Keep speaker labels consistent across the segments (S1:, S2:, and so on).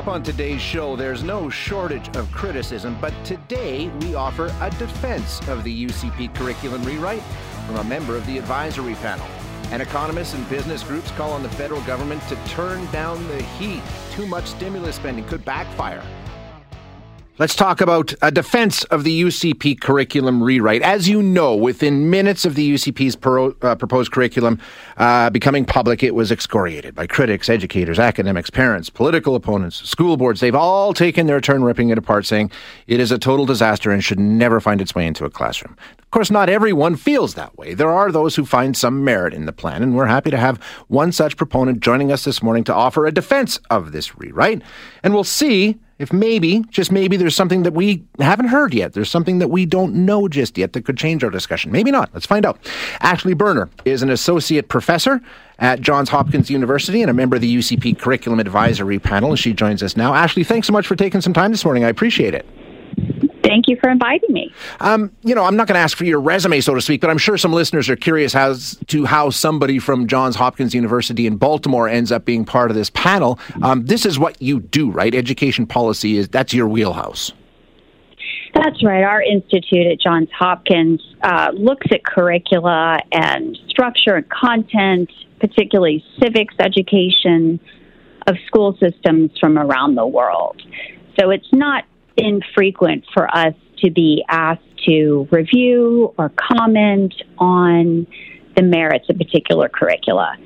S1: Up on today's show, there's no shortage of criticism, but today we offer a defense of the UCP curriculum rewrite from a member of the advisory panel. And economists and business groups call on the federal government to turn down the heat. Too much stimulus spending could backfire. Let's talk about a defense of the UCP curriculum rewrite. As you know, within minutes of the UCP's pro, uh, proposed curriculum uh, becoming public, it was excoriated by critics, educators, academics, parents, political opponents, school boards. They've all taken their turn ripping it apart, saying it is a total disaster and should never find its way into a classroom. Of course, not everyone feels that way. There are those who find some merit in the plan, and we're happy to have one such proponent joining us this morning to offer a defense of this rewrite. And we'll see if maybe, just maybe, there's something that we haven't heard yet. There's something that we don't know just yet that could change our discussion. Maybe not. Let's find out. Ashley Berner is an associate professor at Johns Hopkins University and a member of the UCP Curriculum Advisory Panel. And she joins us now. Ashley, thanks so much for taking some time this morning. I appreciate it.
S2: Thank you for inviting me.
S1: Um, you know, I'm not going to ask for your resume, so to speak, but I'm sure some listeners are curious as to how somebody from Johns Hopkins University in Baltimore ends up being part of this panel. Um, this is what you do, right? Education policy is that's your wheelhouse.
S2: That's right. Our institute at Johns Hopkins uh, looks at curricula and structure and content, particularly civics education of school systems from around the world. So it's not infrequent for us to be asked to review or comment on the merits of particular curricula.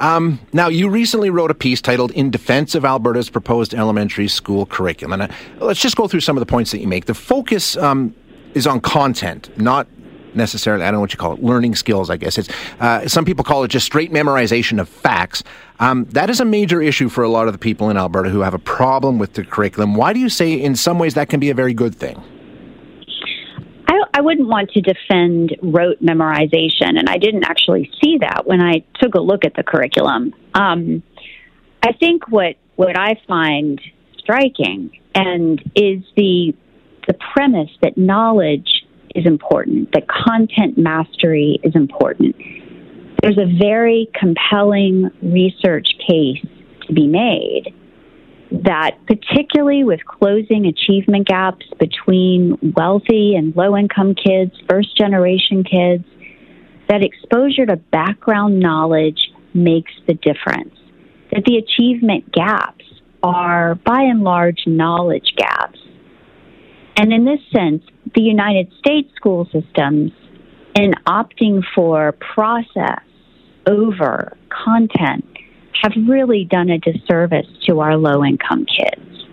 S1: Um, now, you recently wrote a piece titled In Defense of Alberta's Proposed Elementary School Curriculum. And uh, let's just go through some of the points that you make. The focus um, is on content, not necessarily, I don't know what you call it, learning skills, I guess. It's, uh, some people call it just straight memorization of facts. Um, that is a major issue for a lot of the people in Alberta who have a problem with the curriculum. Why do you say, in some ways, that can be a very good thing?
S2: I, wouldn't want to defend rote memorization, and I didn't actually see that when I took a look at the curriculum. Um, I think what what I find striking and is the the premise that knowledge is important, that content mastery is important there's a very compelling research case to be made that, particularly with closing achievement gaps between wealthy and low income kids, first generation kids, that exposure to background knowledge makes the difference. That the achievement gaps are, by and large, knowledge gaps. And in this sense, the United States school systems, in opting for process over content have really done a disservice to our low income kids.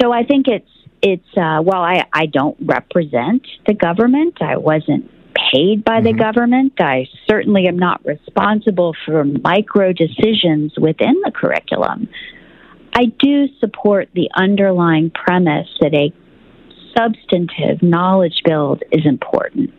S2: So I think it's it's uh, while I, I don't represent the government, I wasn't paid by the mm-hmm. government. I certainly am not responsible for micro decisions within the curriculum. I do support the underlying premise that a substantive knowledge build is important.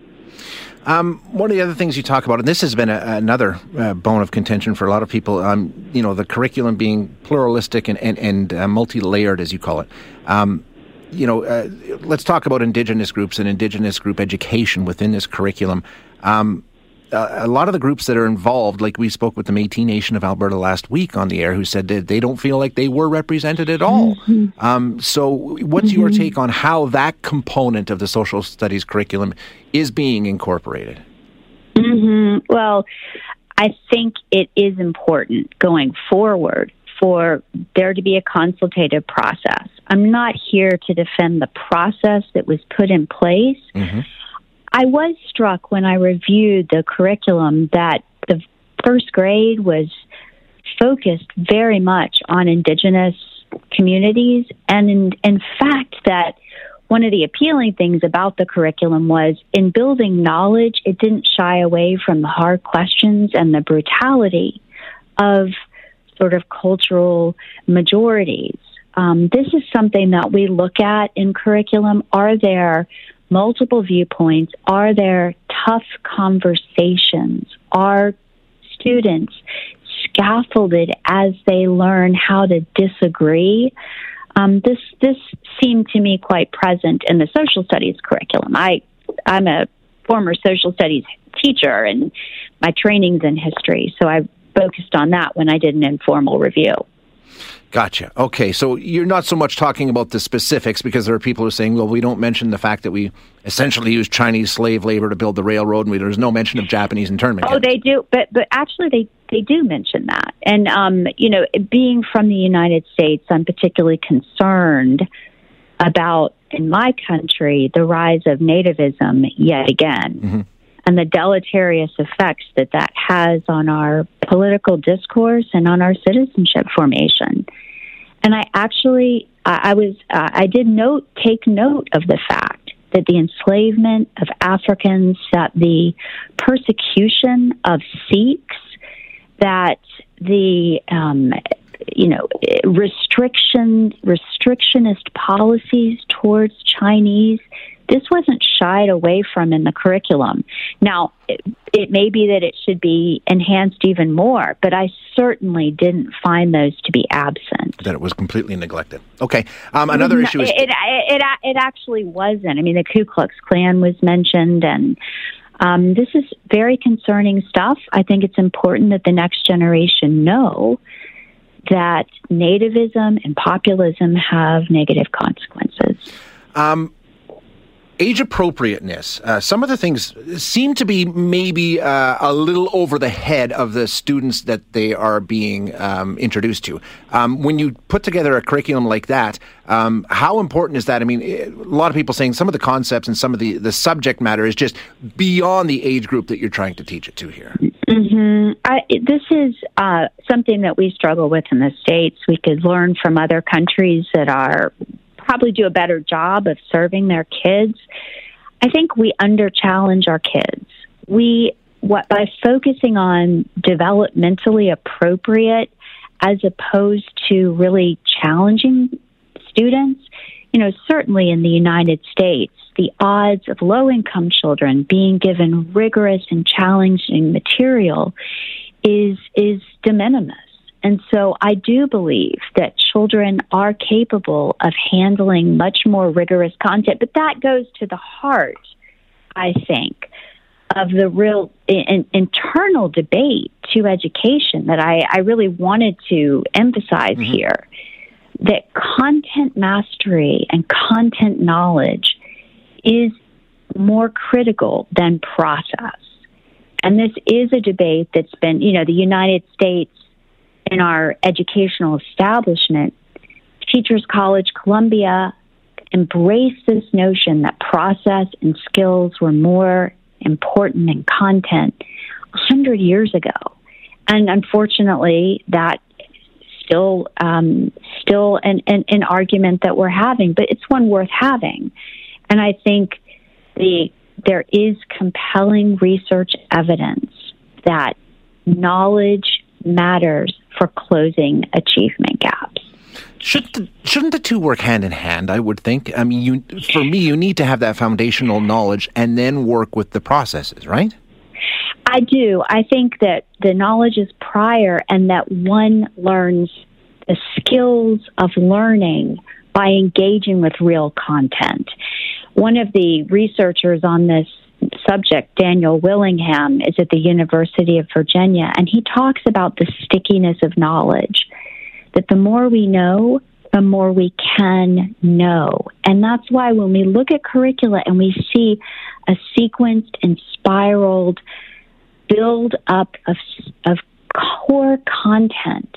S1: Um, one of the other things you talk about, and this has been a, another uh, bone of contention for a lot of people, um, you know, the curriculum being pluralistic and, and, and uh, multi layered, as you call it. Um, you know, uh, let's talk about Indigenous groups and Indigenous group education within this curriculum. Um, a lot of the groups that are involved, like we spoke with the Métis Nation of Alberta last week on the air, who said that they don't feel like they were represented at all. Mm-hmm. Um, so, what's mm-hmm. your take on how that component of the social studies curriculum is being incorporated?
S2: Mm-hmm. Well, I think it is important going forward for there to be a consultative process. I'm not here to defend the process that was put in place. I was struck when I reviewed the curriculum that the first grade was focused very much on Indigenous communities, and in, in fact, that one of the appealing things about the curriculum was in building knowledge, it didn't shy away from the hard questions and the brutality of sort of cultural majorities. Um, this is something that we look at in curriculum. Are there multiple viewpoints? Are there tough conversations? Are students scaffolded as they learn how to disagree? Um, this this seemed to me quite present in the social studies curriculum. I I'm a former social studies teacher, and my training's in history, so I focused on that when I did an informal review.
S1: Gotcha. Okay, so you're not so much talking about the specifics because there are people who are saying, well, we don't mention the fact that we essentially used Chinese slave labor to build the railroad, and we, there's no mention of Japanese internment.
S2: Oh, camps. they do, but but actually they they do mention that, and um, you know, being from the United States, I'm particularly concerned about in my country the rise of nativism yet again. Mm-hmm and the deleterious effects that that has on our political discourse and on our citizenship formation. And I actually, I was, uh, I did note, take note of the fact that the enslavement of Africans, that the persecution of Sikhs, that the um, you know restrictions, restrictionist policies towards Chinese this wasn't shied away from in the curriculum. Now, it, it, may be that it should be enhanced even more, but I certainly didn't find those to be absent.
S1: That it was completely neglected. Okay. Um, another issue is.
S2: It, it, it, it, actually wasn't. I mean, the Ku Klux Klan was mentioned, and um, this is very concerning stuff. I think it's important that the next generation know that nativism and populism have negative consequences.
S1: Um, age appropriateness. Uh, some of the things seem to be maybe uh, a little over the head of the students that they are being um, introduced to. Um, when you put together a curriculum like that, um, how important is that? I mean, a lot of people saying some of the concepts and some of the, the subject matter is just beyond the age group that you're trying to teach it to here.
S2: Mm-hmm. I, this is uh, something that we struggle with in the States. We could learn from other countries that are probably do a better job of serving their kids. I think we under challenge our kids. We what by focusing on developmentally appropriate as opposed to really challenging students. You know, certainly in the United States, the odds of low income children being given rigorous and challenging material is is de minimis. And so I do believe that children are capable of handling much more rigorous content, but that goes to the heart, I think, of the real in, internal debate to education that I, I really wanted to emphasize mm-hmm. here. That content mastery and content knowledge is more critical than process. And this is a debate that's been, you know, the United States in our educational establishment, Teachers College, Columbia embraced this notion that process and skills were more important than content 100 years ago. And unfortunately, that still um, still an, an, an argument that we're having, but it's one worth having. And I think the there is compelling research evidence that knowledge matters for closing achievement gaps.
S1: Should the, shouldn't the two work hand in hand? I would think. I mean, you for me, you need to have that foundational knowledge and then work with the processes, right?
S2: I do. I think that the knowledge is prior, and that one learns the skills of learning by engaging with real content. One of the researchers on this subject, Daniel Willingham, is at the University of Virginia, and he talks about the stickiness of knowledge. That the more we know, the more we can know. And that's why when we look at curricula and we see a sequenced and spiraled build up of, of core content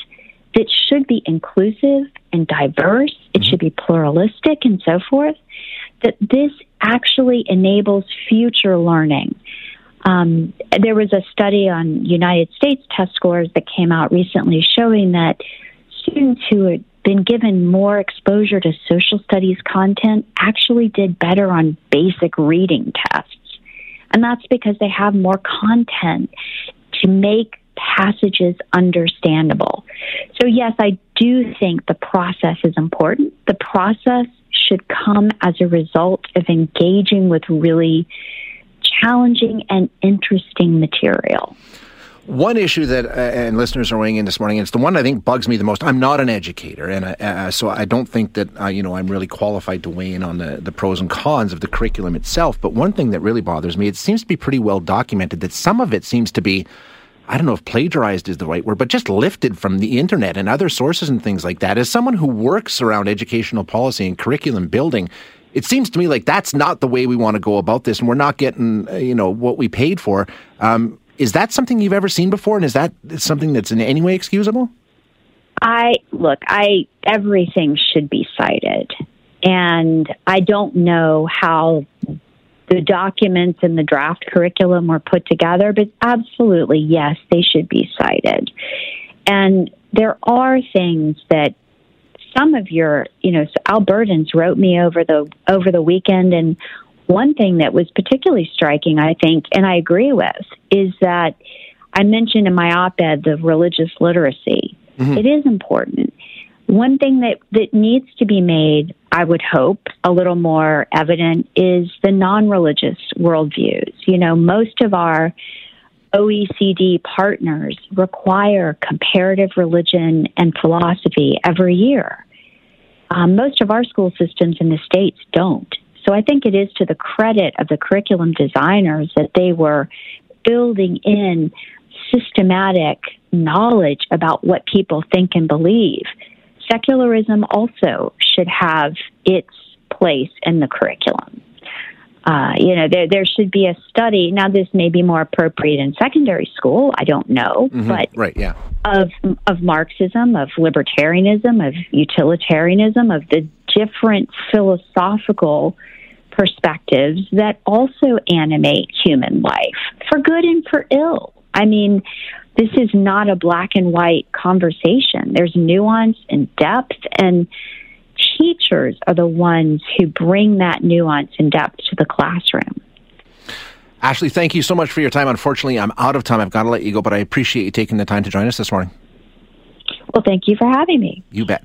S2: that should be inclusive and diverse, it mm-hmm. should be pluralistic and so forth, that this actually enables future learning. Um, there was a study on United States test scores that came out recently showing that students who had been given more exposure to social studies content actually did better on basic reading tests. And that's because they have more content to make passages understandable. So, yes, I do think the process is important. The process should come as a result of engaging with really challenging and interesting material.
S1: One issue that, uh, and listeners are weighing in this morning, and it's the one I think bugs me the most. I'm not an educator, and uh, uh, so I don't think that uh, you know I'm really qualified to weigh in on the, the pros and cons of the curriculum itself. But one thing that really bothers me, it seems to be pretty well documented that some of it seems to be I don't know if plagiarized is the right word, but just lifted from the internet and other sources and things like that. As someone who works around educational policy and curriculum building, it seems to me like that's not the way we want to go about this, and we're not getting uh, you know what we paid for. Um, is that something you've ever seen before, and is that something that's in any way excusable?
S2: I look, I everything should be cited, and I don't know how the documents and the draft curriculum were put together, but absolutely yes, they should be cited. And there are things that some of your, you know, Albertans wrote me over the over the weekend, and one thing that was particularly striking, I think, and I agree with, is that I mentioned in my op-ed the religious literacy. Mm-hmm. It is important. One thing that, that needs to be made, I would hope, a little more evident is the non religious worldviews. You know, most of our OECD partners require comparative religion and philosophy every year. Um, most of our school systems in the States don't. So I think it is to the credit of the curriculum designers that they were building in systematic knowledge about what people think and believe. Secularism also should have its place in the curriculum. Uh, you know, there there should be a study. Now, this may be more appropriate in secondary school. I don't know,
S1: mm-hmm.
S2: but
S1: right, yeah,
S2: of of Marxism, of libertarianism, of utilitarianism, of the different philosophical perspectives that also animate human life for good and for ill. I mean, this is not a black and white conversation. There's nuance and depth, and teachers are the ones who bring that nuance and depth to the classroom.
S1: Ashley, thank you so much for your time. Unfortunately, I'm out of time. I've got to let you go, but I appreciate you taking the time to join us this morning.
S2: Well, thank you for having me.
S1: You bet.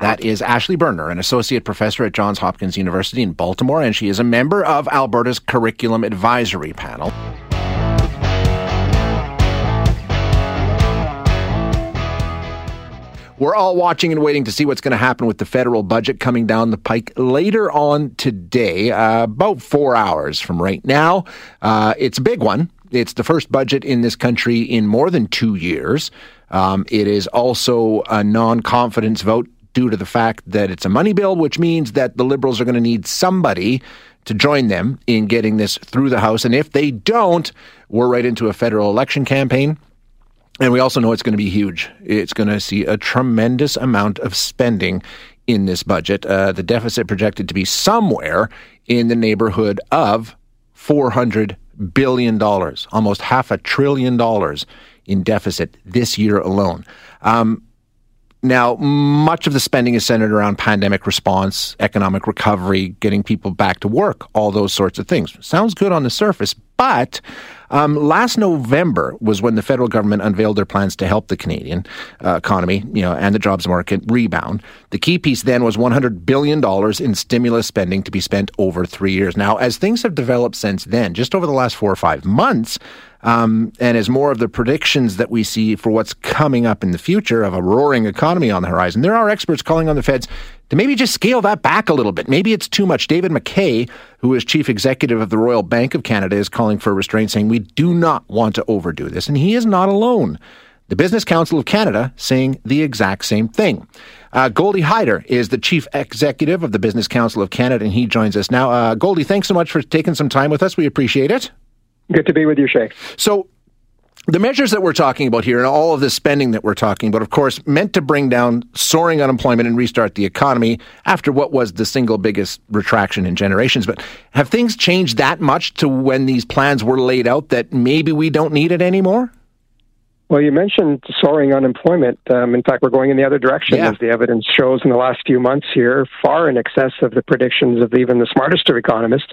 S1: That is Ashley Berner, an associate professor at Johns Hopkins University in Baltimore, and she is a member of Alberta's Curriculum Advisory Panel. We're all watching and waiting to see what's going to happen with the federal budget coming down the pike later on today, uh, about four hours from right now. Uh, it's a big one. It's the first budget in this country in more than two years. Um, it is also a non confidence vote due to the fact that it's a money bill, which means that the Liberals are going to need somebody to join them in getting this through the House. And if they don't, we're right into a federal election campaign. And we also know it's going to be huge. It's going to see a tremendous amount of spending in this budget. Uh, the deficit projected to be somewhere in the neighborhood of $400 billion, almost half a trillion dollars in deficit this year alone. Um, now, much of the spending is centered around pandemic response, economic recovery, getting people back to work, all those sorts of things. Sounds good on the surface, but um, last November was when the federal government unveiled their plans to help the Canadian uh, economy, you know, and the jobs market rebound. The key piece then was 100 billion dollars in stimulus spending to be spent over three years. Now, as things have developed since then, just over the last four or five months, um, and as more of the predictions that we see for what's coming up in the future of a roaring economy on the horizon, there are experts calling on the feds to maybe just scale that back a little bit. Maybe it's too much. David McKay, who is chief executive of the Royal Bank of Canada, is calling for restraint, saying we do not want to overdo this. And he is not alone. The Business Council of Canada saying the exact same thing. Uh, Goldy Hyder is the chief executive of the Business Council of Canada, and he joins us now. Uh, Goldy, thanks so much for taking some time with us. We appreciate it.
S3: Good to be with you, Shay.
S1: So, the measures that we're talking about here and all of the spending that we're talking about, of course, meant to bring down soaring unemployment and restart the economy after what was the single biggest retraction in generations. But have things changed that much to when these plans were laid out that maybe we don't need it anymore?
S3: Well, you mentioned soaring unemployment. Um, in fact, we're going in the other direction,
S1: Yeah.
S3: as the evidence shows in the last few months here, far in excess of the predictions of even the smartest of economists.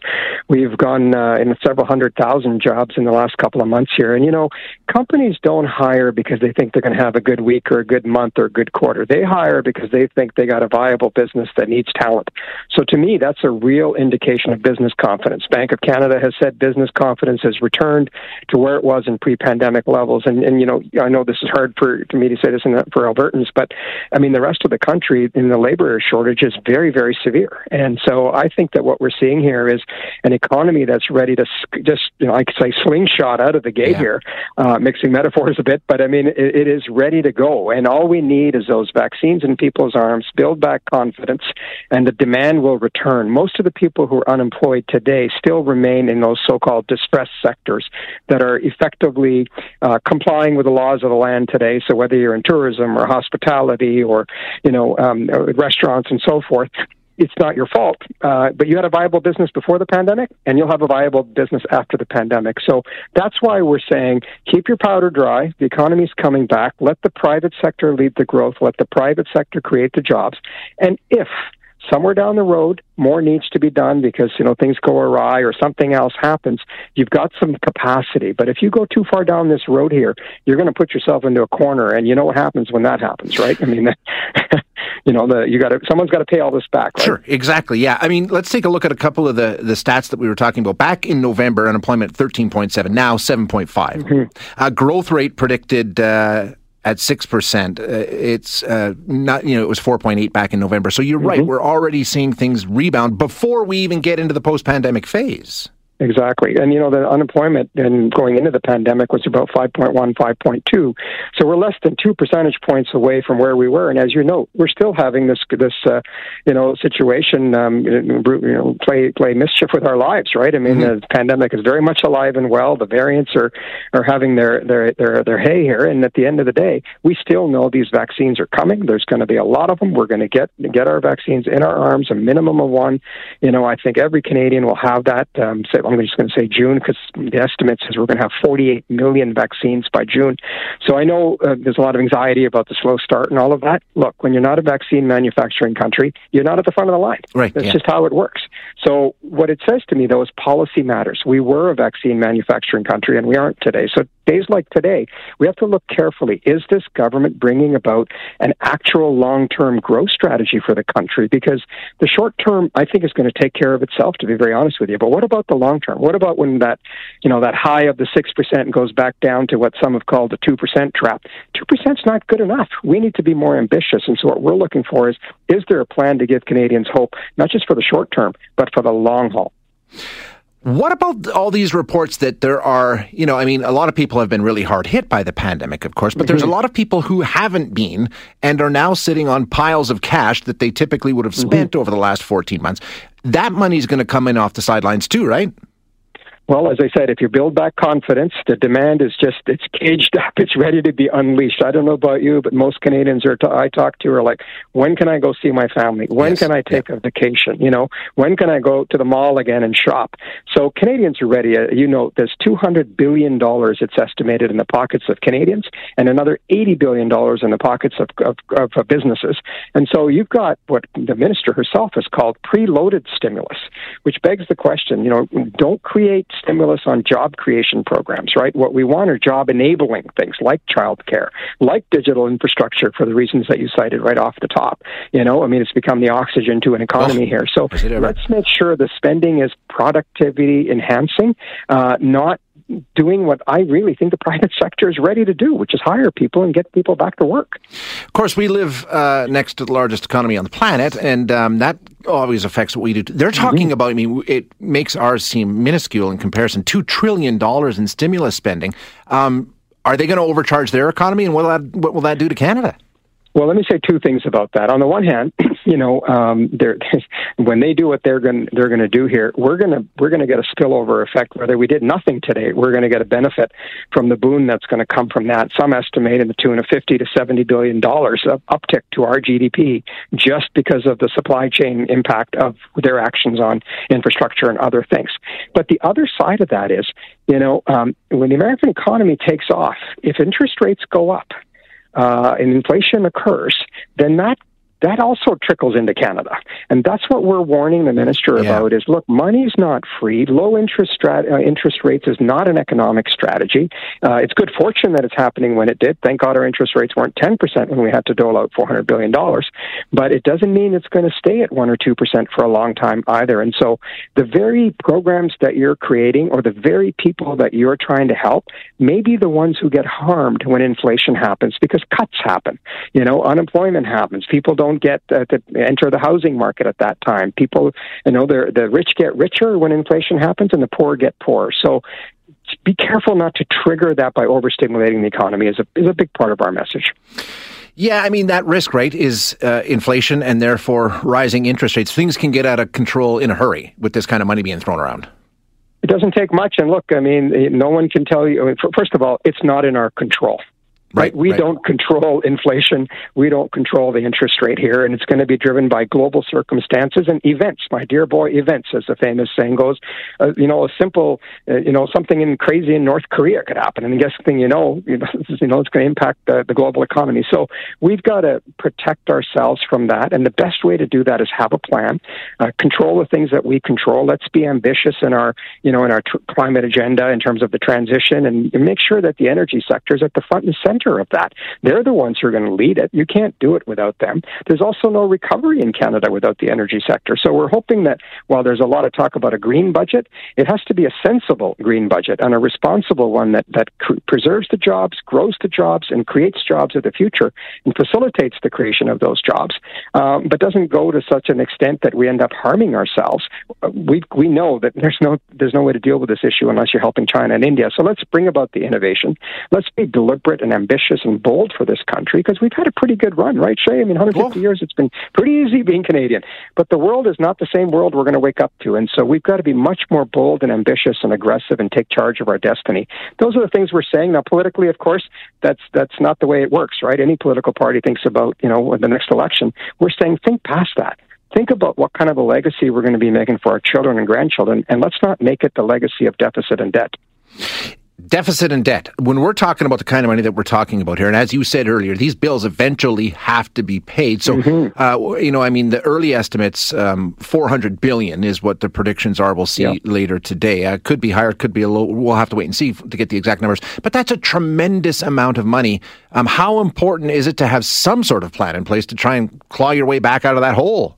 S3: We've gone uh, in several hundred thousand jobs in the last couple of months here. And, you know, companies don't hire because they think they're going to have a good week or a good month or a good quarter. They hire because they think they got a viable business that needs talent. So to me, that's a real indication of business confidence. Bank of Canada has said business confidence has returned to where it was in pre-pandemic levels. And, and you know, I know this is hard for, for me to say this in, for Albertans, but I mean, the rest of the country in the labor shortage is very, very severe. And so I think that what we're seeing here is an economy that's ready to just, you know, I could say slingshot out of the gate
S1: Yeah.
S3: here, uh, mixing metaphors a bit, but I mean, it, it is ready to go. And all we need is those vaccines in people's arms, build back confidence, and the demand will return. Most of the people who are unemployed today still remain in those so-called distressed sectors that are effectively uh, complying with the laws of the land today. So whether you're in tourism or hospitality or you know um, restaurants and so forth. It's not your fault, uh, but you had a viable business before the pandemic, and you'll have a viable business after the pandemic. So that's why we're saying keep your powder dry. The economy's coming back. Let the private sector lead the growth. Let the private sector create the jobs. And if somewhere down the road more needs to be done because you know things go awry or something else happens you've got some capacity but if you go too far down this road here you're going to put yourself into a corner and you know what happens when that happens right i mean you know the you got to someone's got to pay all this back right
S1: Sure, exactly. Yeah. I mean, let's take a look at a couple of the, the stats that we were talking about. Back in November, unemployment 13.7, now 7.5.
S3: Mm-hmm.
S1: Uh, growth rate predicted uh, at 6%. Uh, it's uh, not, you know, it was 4.8 back in November. So you're
S3: Mm-hmm.
S1: right. We're already seeing things rebound before we even get into the post pandemic phase.
S3: Exactly. And, you know, the unemployment and going into the pandemic was about 5.1, 5.2. So we're less than two percentage points away from where we were. And as you know, we're still having this, this, uh, you know, situation, um, you know, play, play mischief with our lives, right? I mean, the pandemic is very much alive and well. The variants are, are having their, their, their, their hay here. And at the end of the day, we still know these vaccines are coming. There's going to be a lot of them. We're going to get, get our vaccines in our arms, a minimum of one. You know, I think every Canadian will have that. Um, say, I'm just going to say June because the estimate says we're going to have 48 million vaccines by June. So I know uh, there's a lot of anxiety about the slow start and all of that. Look, when you're not a vaccine manufacturing country, you're not at the front of the line.
S1: Right,
S3: That's
S1: yeah.
S3: just how it works. So what it says to me though is policy matters. We were a vaccine manufacturing country and we aren't today. So days like today, we have to look carefully. Is this government bringing about an actual long-term growth strategy for the country? Because the short term, I think, is going to take care of itself. To be very honest with you, but what about the long term? What about when that, you know, that high of the six percent goes back down to what some have called the two percent trap? Two percent is not good enough. We need to be more ambitious. And so, what we're looking for is: is there a plan to give Canadians hope, not just for the short term, but for the long haul?
S1: What about all these reports that there are, you know, I mean, a lot of people have been really hard hit by the pandemic, of course, but there's a mm-hmm. lot of people who haven't been and are now sitting on piles of cash that they typically would have mm-hmm. spent over the last 14 months. That money's going to come in off the sidelines too, right?
S3: Well, as I said, if you build back confidence, the demand is just, it's caged up. It's ready to be unleashed. I don't know about you, but most Canadians are t- I talk to are like, when can I go see my family? When
S1: Yes,
S3: can I take a vacation? You know, when can I go to the mall again and shop? So Canadians are ready. Uh, you know, there's $200 billion, it's estimated, in the pockets of Canadians and another $80 billion in the pockets of, of, of uh, businesses. And so you've got what the minister herself has called preloaded stimulus, which begs the question, you know, don't create stimulus on job creation programs, right? What we want are job enabling things like childcare, like digital infrastructure for the reasons that you cited right off the top. You know, I mean, it's become the oxygen to an economy
S1: Oh,
S3: here. So
S1: is it ever.
S3: let's make sure the spending is productivity enhancing, uh, not doing what I really think the private sector is ready to do, which is hire people and get people back to work.
S1: Of course, we live uh, next to the largest economy on the planet, and um, that always affects what we do. They're talking about, I mean, it makes ours seem minuscule in comparison. $2 trillion in stimulus spending. Um, are they going to overcharge their economy, and what will, that, what will that do to Canada?
S3: Well, let me say two things about that. On the one hand, you know, um, they're when they do what they're going they're going to do here, we're going to we're going to get a spillover effect. Whether we did nothing today, we're going to get a benefit from the boon that's going to come from that. Some estimate in the tune of fifty to seventy billion dollars of uptick to our GDP just because of the supply chain impact of their actions on infrastructure and other things. But the other side of that is, you know, um, when the American economy takes off, if interest rates go up, uh, and inflation occurs, then that that also trickles into Canada. And that's what we're warning the minister yeah. about is look, money's not free. Low interest strat- uh, interest rates is not an economic strategy. Uh, it's good fortune that it's happening when it did. Thank God our interest rates weren't 10% when we had to dole out $400 billion. But it doesn't mean it's going to stay at 1 or 2% for a long time either. And so the very programs that you're creating or the very people that you're trying to help may be the ones who get harmed when inflation happens because cuts happen. You know, unemployment happens. People don't don't get uh, to enter the housing market at that time. People, you know, the the rich get richer when inflation happens, and the poor get poorer. So be careful not to trigger that by overstimulating the economy is a is a big part of our message.
S1: Yeah, I mean that risk rate is uh, inflation and therefore rising interest rates. Things can get out of control in a hurry with this kind of money being thrown around.
S3: It doesn't take much, and look, I mean, no one can tell you. First of all, it's not in our control. Right. We right. don't control inflation. We don't control the interest rate here, and it's going to be driven by global circumstances and events. My dear boy, events, as the famous saying goes. Uh, you know, a simple, uh, you know, something in crazy in North Korea could happen, and the next thing you know, you know, you know, it's going to impact the, the global economy. So we've got to protect ourselves from that, and the best way to do that is have a plan, uh, control the things that we control. Let's be ambitious in our, you know, in our tr- climate agenda in terms of the transition, and, and make sure that the energy sector is at the front and center center of that. They're the ones who are going to lead it. You can't do it without them. There's also no recovery in Canada without the energy sector. So we're hoping that while there's a lot of talk about a green budget, it has to be a sensible green budget and a responsible one that, that cr- preserves the jobs, grows the jobs, and creates jobs of the future and facilitates the creation of those jobs, um, but doesn't go to such an extent that we end up harming ourselves. We, we know that there's no, there's no way to deal with this issue unless you're helping China and India. So let's bring about the innovation. Let's be deliberate and ambitious ambitious and bold for this country because we've had a pretty good run, right, Shay? I mean, 150 years, it's been pretty easy being Canadian. But the world is not the same world we're going to wake up to. And so we've got to be much more bold and ambitious and aggressive and take charge of our destiny. Those are the things we're saying. Now, politically, of course, that's, that's not the way it works, right? Any political party thinks about, you know, the next election. We're saying think past that think about what kind of a legacy we're going to be making for our children and grandchildren, and let's not make it the legacy of deficit and debt
S1: deficit and debt. When we're talking about the kind of money that we're talking about here, and as you said earlier, these bills eventually have to be paid. So, mm-hmm. uh, you know, I mean, the early estimates, um, 400 billion is what the predictions are. We'll see later today. Uh, could be higher, could be a low. We'll have to wait and see to get the exact numbers. But that's a tremendous amount of money. Um, how important is it to have some sort of plan in place to try and claw your way back out of that hole?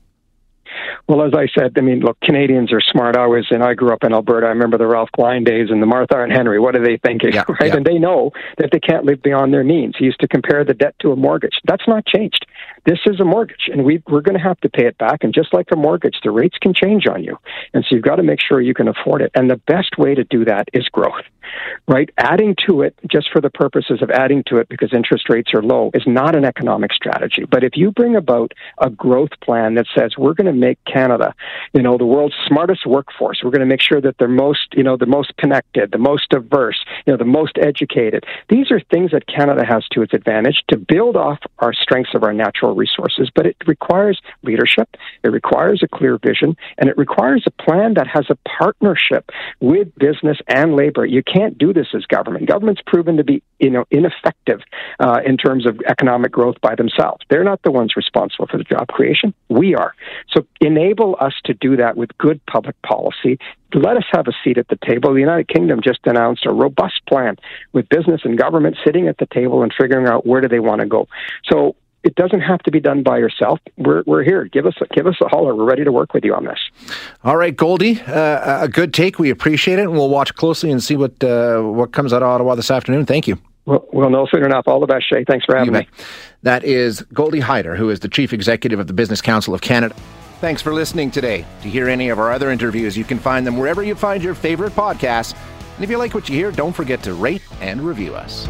S3: Well, as I said, I mean, look, Canadians are smart. I was, and I grew up in Alberta. I remember the Ralph Klein days and the Martha and Henry. What are they thinking, yeah, right? Yeah. And they know that they can't live beyond their means. He used to compare the debt to a mortgage. That's not changed. This is a mortgage, and we, we're going to have to pay it back. And just like a mortgage, the rates can change on you, and so you've got to make sure you can afford it. And the best way to do that is growth, right? Adding to it just for the purposes of adding to it because interest rates are low is not an economic strategy. But if you bring about a growth plan that says we're going to make Canada, you know, the world's smartest workforce. We're going to make sure that they're most, you know, the most connected, the most diverse, you know, the most educated. These are things that Canada has to its advantage to build off our strengths of our natural resources. But it requires leadership. It requires a clear vision, and it requires a plan that has a partnership with business and labor. You can't do this as government. Government's proven to be, you know, ineffective uh, in terms of economic growth by themselves. They're not the ones responsible for the job creation. We are. So enable us to do that with good public policy. Let us have a seat at the table. The United Kingdom just announced a robust plan with business and government sitting at the table and figuring out where do they want to go. So it doesn't have to be done by yourself. We're, we're here. Give us a, give us a holler. We're ready to work with you on this.
S1: All right, Goldy, uh, a good take. We appreciate it, and we'll watch closely and see what uh, what comes out of Ottawa this afternoon. Thank you.
S3: Well, we'll know soon enough. All the best, Shay. Thanks for having me.
S1: That is Goldy Hyder, who is the Chief Executive of the Business Council of Canada. Thanks for listening today. To hear any of our other interviews, you can find them wherever you find your favorite podcasts. And if you like what you hear, don't forget to rate and review us.